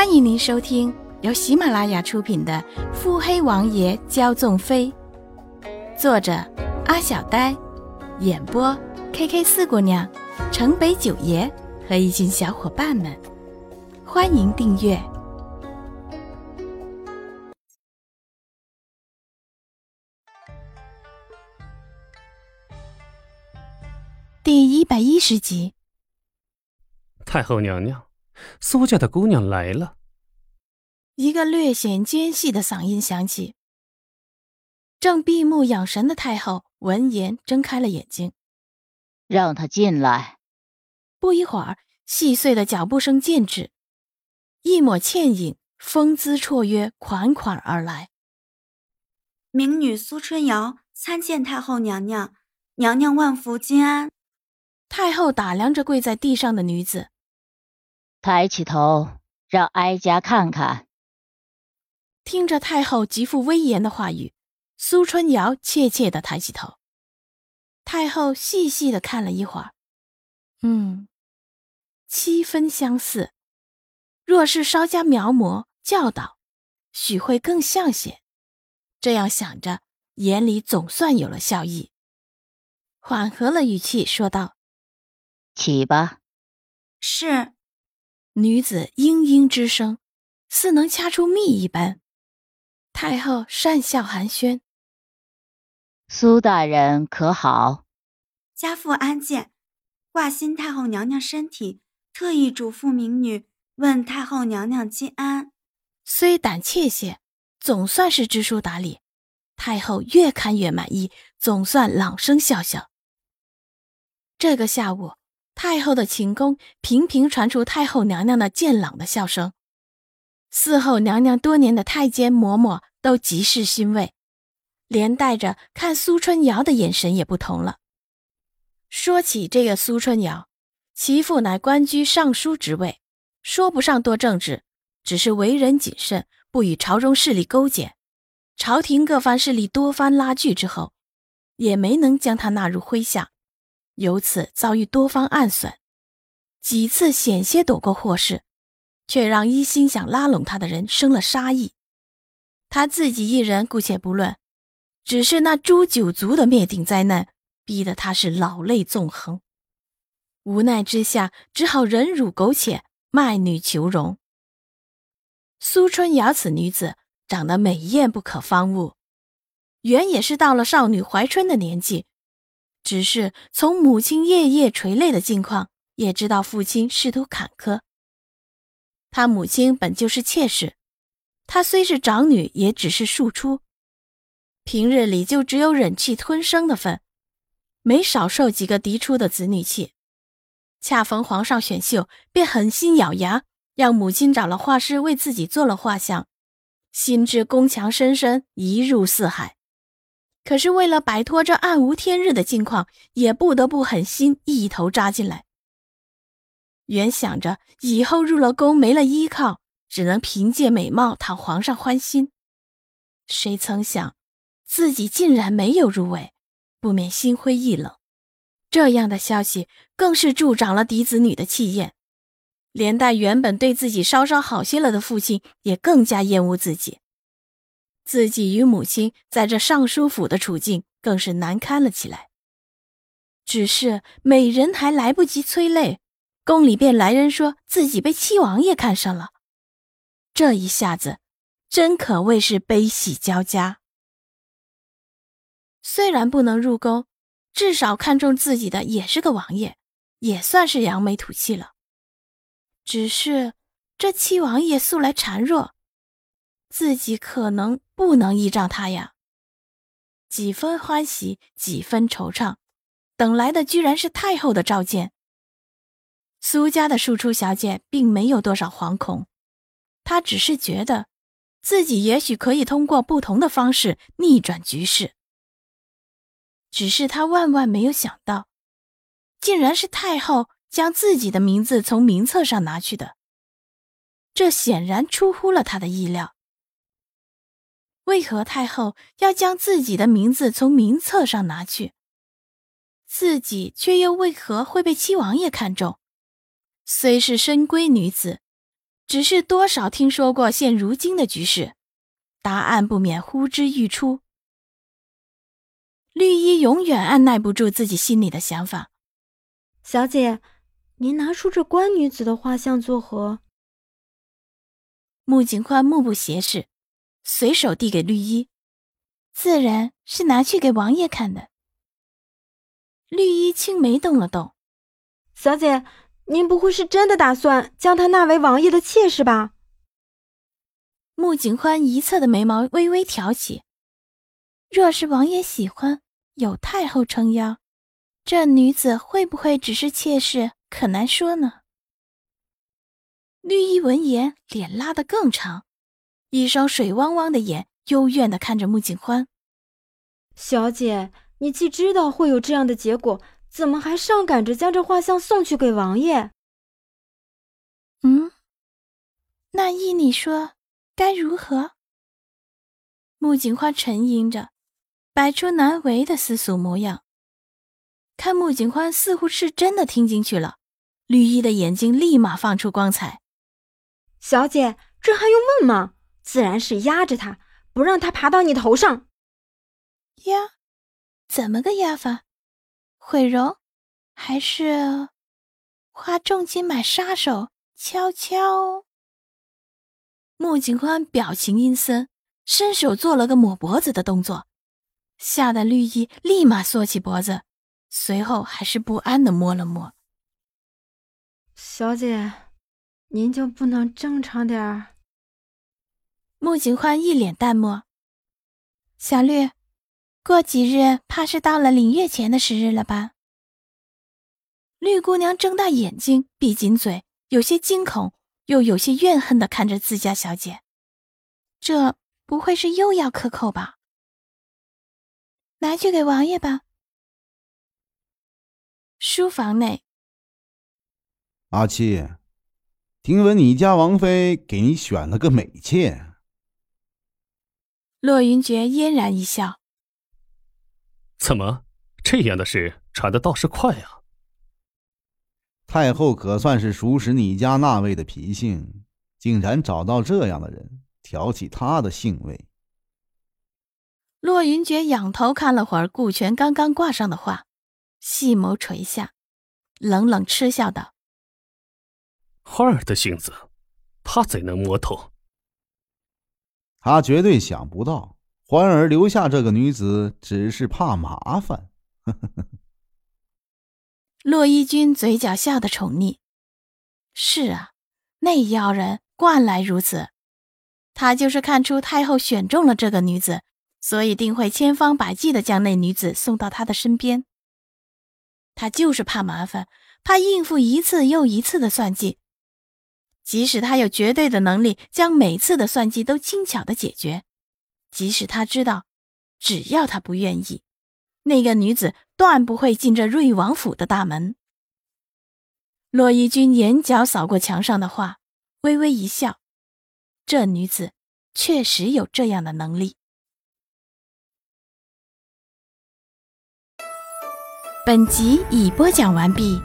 欢迎您收听由喜马拉雅出品的《腹黑王爷骄纵妃》，作者阿小呆，演播 K K 四姑娘、城北九爷和一群小伙伴们。欢迎订阅第一百一十集。太后娘娘。苏家的姑娘来了。一个略显尖细的嗓音响起。正闭目养神的太后闻言睁开了眼睛，让她进来。不一会儿，细碎的脚步声渐止，一抹倩影，风姿绰约，款款而来。民女苏春瑶参见太后娘娘，娘娘万福金安。太后打量着跪在地上的女子。抬起头，让哀家看看。听着太后极富威严的话语，苏春瑶怯怯的抬起头。太后细细的看了一会儿，嗯，七分相似。若是稍加描摹教导，许会更像些。这样想着，眼里总算有了笑意，缓和了语气说道：“起吧。”是。女子嘤嘤之声，似能掐出蜜一般。太后讪笑寒暄：“苏大人可好？”家父安健，挂心太后娘娘身体，特意嘱咐民女问太后娘娘金安。虽胆怯些，总算是知书达理。太后越看越满意，总算朗声笑笑。这个下午。太后的寝宫频频传出太后娘娘那健朗的笑声，伺候娘娘多年的太监嬷嬷都极是欣慰，连带着看苏春瑶的眼神也不同了。说起这个苏春瑶，其父乃官居尚书职位，说不上多正直，只是为人谨慎，不与朝中势力勾结。朝廷各方势力多番拉锯之后，也没能将他纳入麾下。由此遭遇多方暗损，几次险些躲过祸事，却让一心想拉拢他的人生了杀意。他自己一人姑且不论，只是那诛九族的灭顶灾难，逼得他是老泪纵横。无奈之下，只好忍辱苟且，卖女求荣。苏春瑶此女子长得美艳不可方物，原也是到了少女怀春的年纪。只是从母亲夜夜垂泪的境况，也知道父亲仕途坎坷。他母亲本就是妾室，她虽是长女，也只是庶出，平日里就只有忍气吞声的份，没少受几个嫡出的子女气。恰逢皇上选秀，便狠心咬牙，让母亲找了画师为自己做了画像，心知宫墙深深，一入四海。可是为了摆脱这暗无天日的境况，也不得不狠心一头扎进来。原想着以后入了宫没了依靠，只能凭借美貌讨皇上欢心，谁曾想自己竟然没有入围，不免心灰意冷。这样的消息更是助长了嫡子女的气焰，连带原本对自己稍稍好些了的父亲也更加厌恶自己。自己与母亲在这尚书府的处境更是难堪了起来。只是美人还来不及催泪，宫里便来人说自己被七王爷看上了。这一下子，真可谓是悲喜交加。虽然不能入宫，至少看中自己的也是个王爷，也算是扬眉吐气了。只是这七王爷素来孱弱。自己可能不能依仗他呀，几分欢喜，几分惆怅，等来的居然是太后的召见。苏家的庶出小姐并没有多少惶恐，她只是觉得自己也许可以通过不同的方式逆转局势。只是她万万没有想到，竟然是太后将自己的名字从名册上拿去的，这显然出乎了她的意料。为何太后要将自己的名字从名册上拿去？自己却又为何会被七王爷看中？虽是深闺女子，只是多少听说过现如今的局势，答案不免呼之欲出。绿衣永远按耐不住自己心里的想法。小姐，您拿出这官女子的画像作何？穆景宽目不斜视，随手递给绿衣，自然是拿去给王爷看的。绿衣青眉动了动，小姐，您不会是真的打算将她纳为王爷的妾室吧？穆景欢一侧的眉毛微微挑起，若是王爷喜欢，有太后撑腰，这女子会不会只是妾室，可难说呢。绿衣闻言，脸拉得更长，一双水汪汪的眼幽怨的看着穆景欢。小姐，你既知道会有这样的结果，怎么还上赶着将这画像送去给王爷？嗯，那依你说，该如何？穆景欢沉吟着，摆出难为的思索模样。看穆景欢似乎是真的听进去了，绿衣的眼睛立马放出光彩。小姐，这还用问吗？自然是压着他，不让他爬到你头上。压？怎么个压法？毁容？还是花重金买杀手？悄悄？穆景宽表情阴森，伸手做了个抹脖子的动作，吓得绿衣立马缩起脖子，随后还是不安的摸了摸。小姐。您就不能正常点儿？穆景欢一脸淡漠。小绿，过几日怕是到了领月钱的时日了吧？绿姑娘睁大眼睛，闭紧嘴，有些惊恐，又有些怨恨的看着自家小姐。这不会是又要克扣吧？拿去给王爷吧。书房内，阿七。听闻你家王妃给你选了个美妾，洛云珏嫣然一笑。怎么这样的事传的倒是快啊？太后可算是熟识你家那位的脾性，竟然找到这样的人，挑起他的兴味。洛云珏仰头看了会儿顾全刚刚挂上的画，细眸垂下，冷冷嗤笑道。花儿的性子，他怎能摸透？他绝对想不到，欢儿留下这个女子只是怕麻烦。洛一君嘴角笑得宠溺。是啊，那妖人惯来如此。他就是看出太后选中了这个女子，所以定会千方百计的将那女子送到他的身边。他就是怕麻烦，怕应付一次又一次的算计。即使他有绝对的能力将每次的算计都轻巧的解决，即使他知道，只要他不愿意，那个女子断不会进这瑞王府的大门。洛伊君眼角扫过墙上的画，微微一笑，这女子确实有这样的能力。本集已播讲完毕。